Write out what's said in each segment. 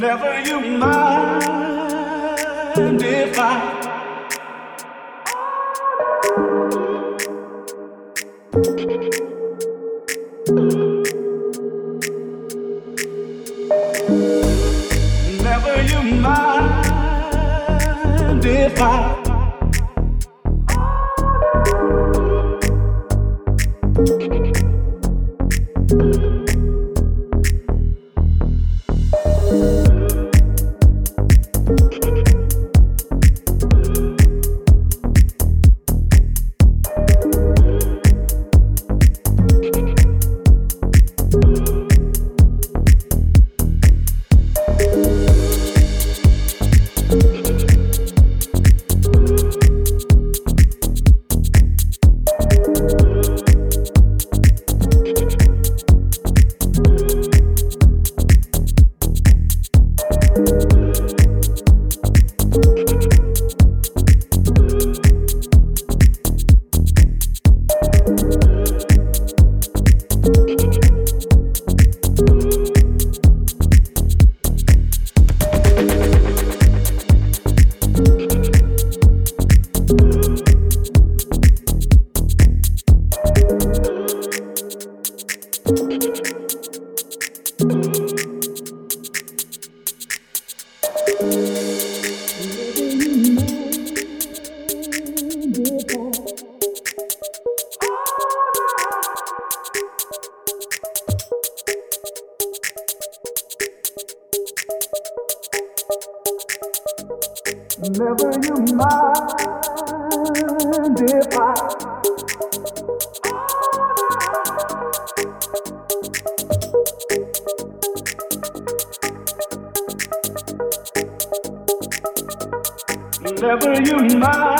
Never you mind. if Never you mind if I Never you mind.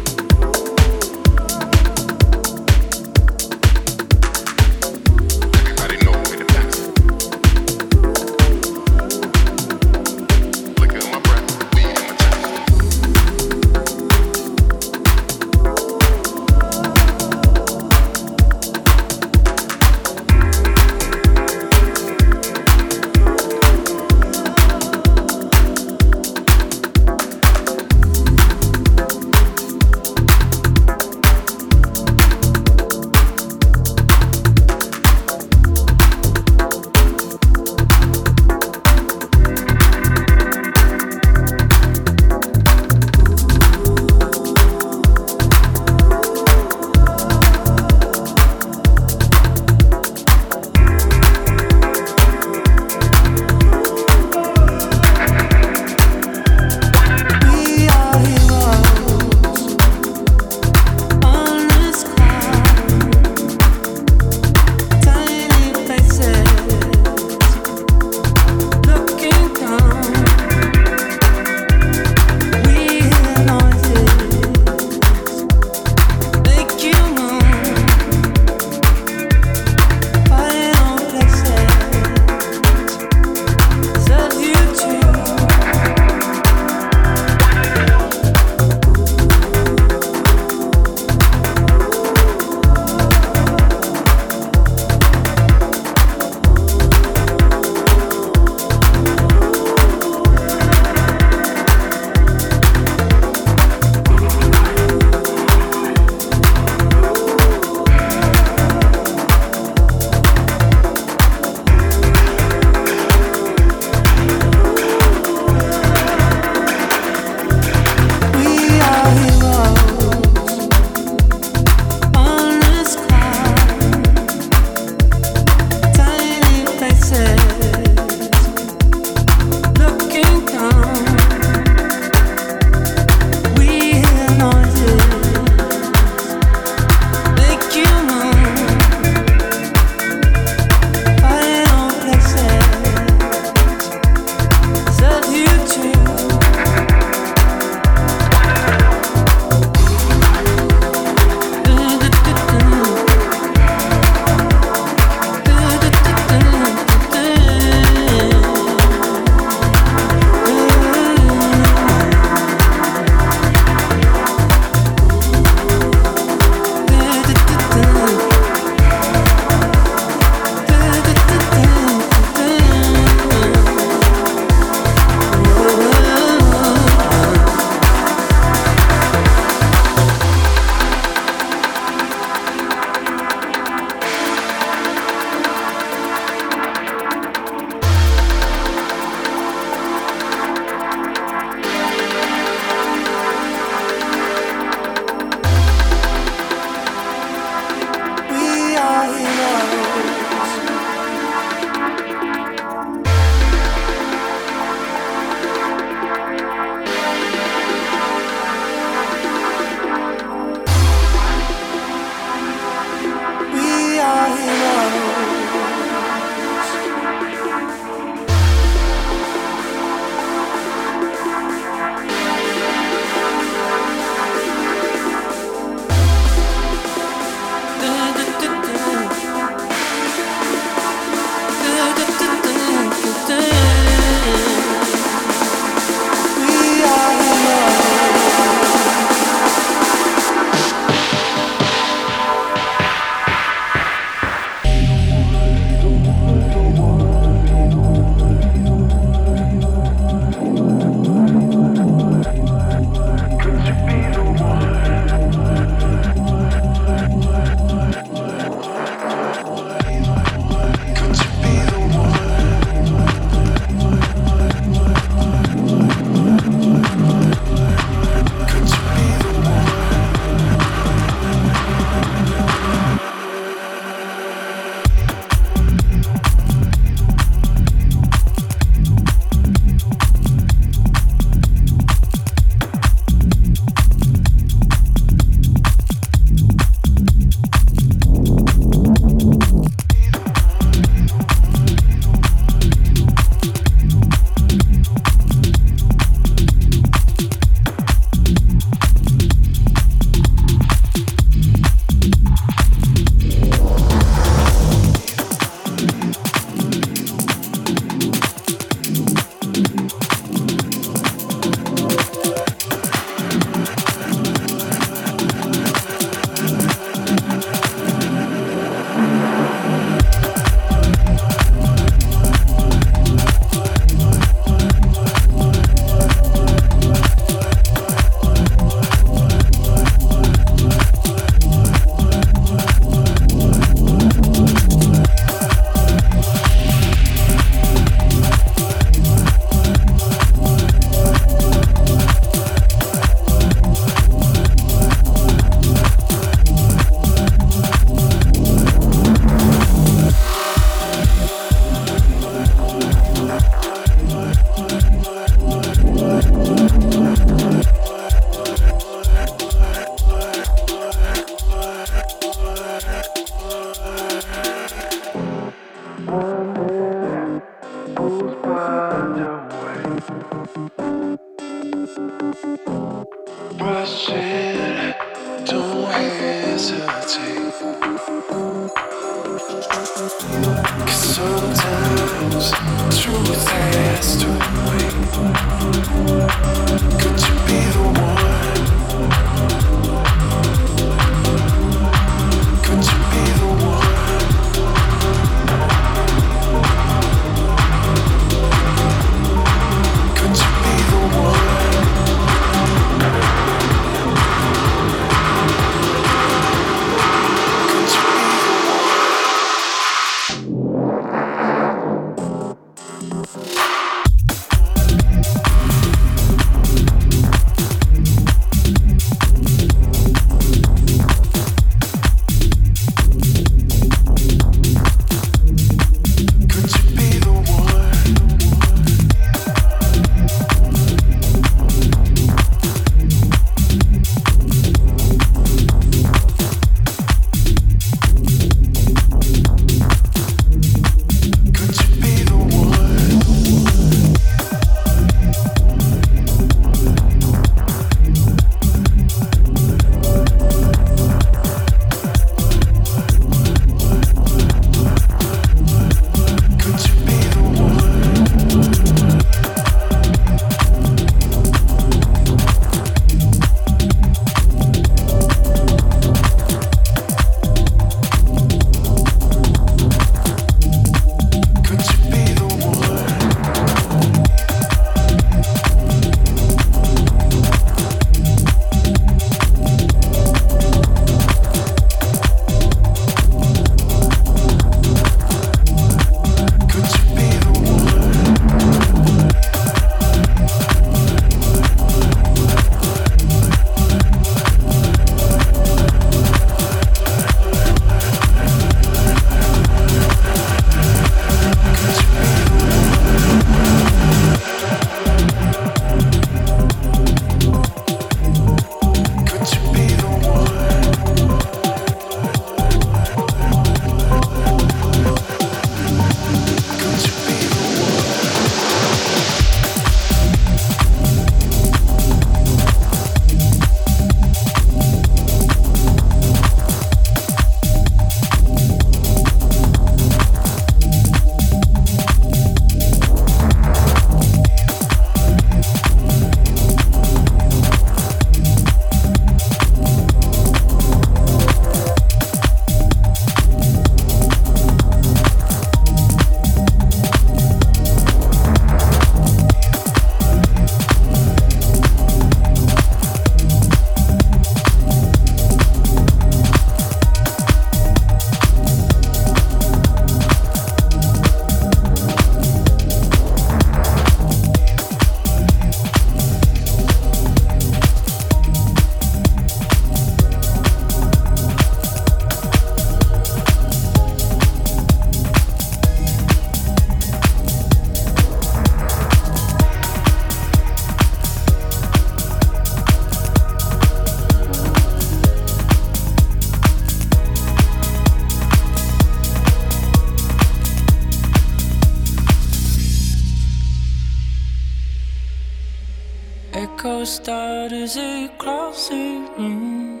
start as a closet room.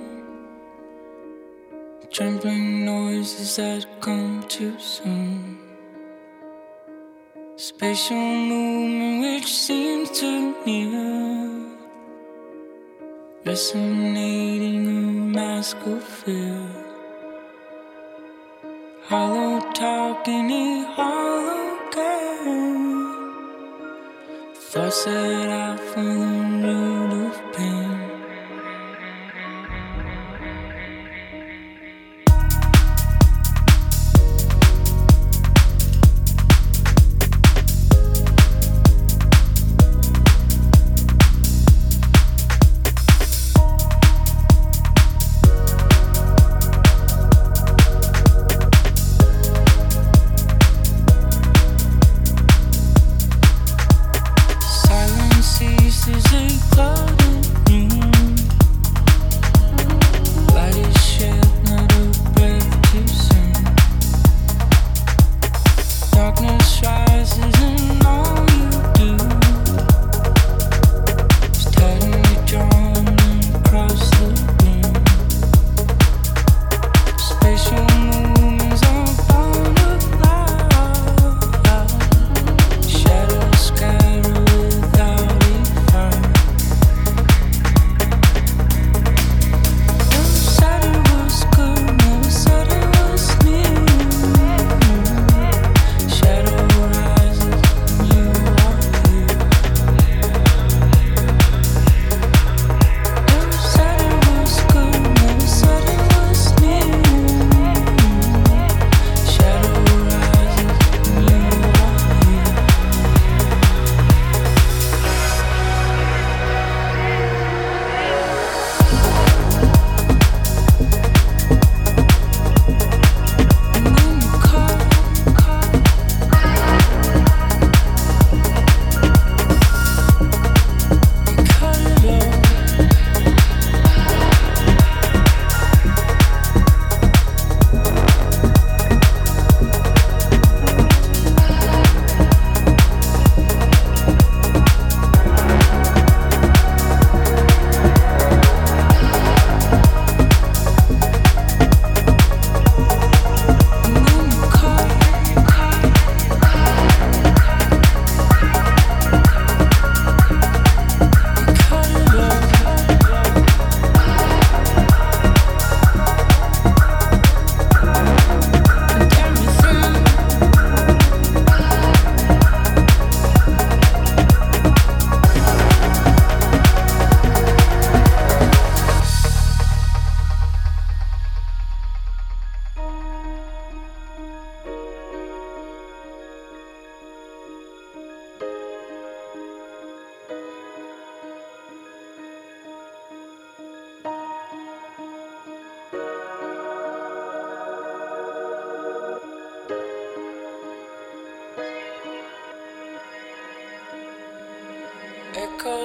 Trembling noises that come too soon. Spatial movement which seems too near. Resonating a mask of fear. Hollow talk in hollow Thoughts that I follow road of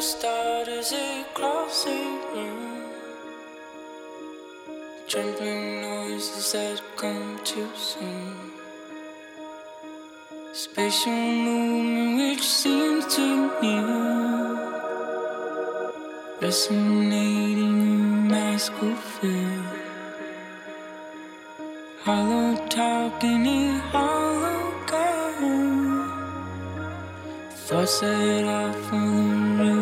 out as it crosses room. Trembling noises that come too soon. Spatial movement which seems too near. Resonating in mask of fear. Hollow talking in hollow girl. Thoughts that off on